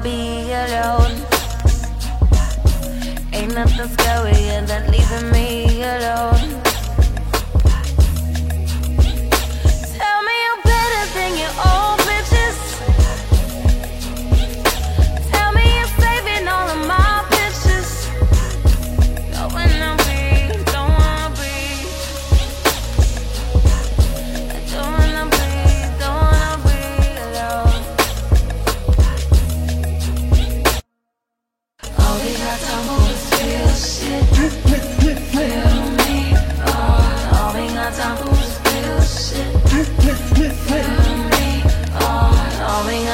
Be alone. Ain't nothing scarier than leaving me.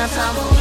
ensemble.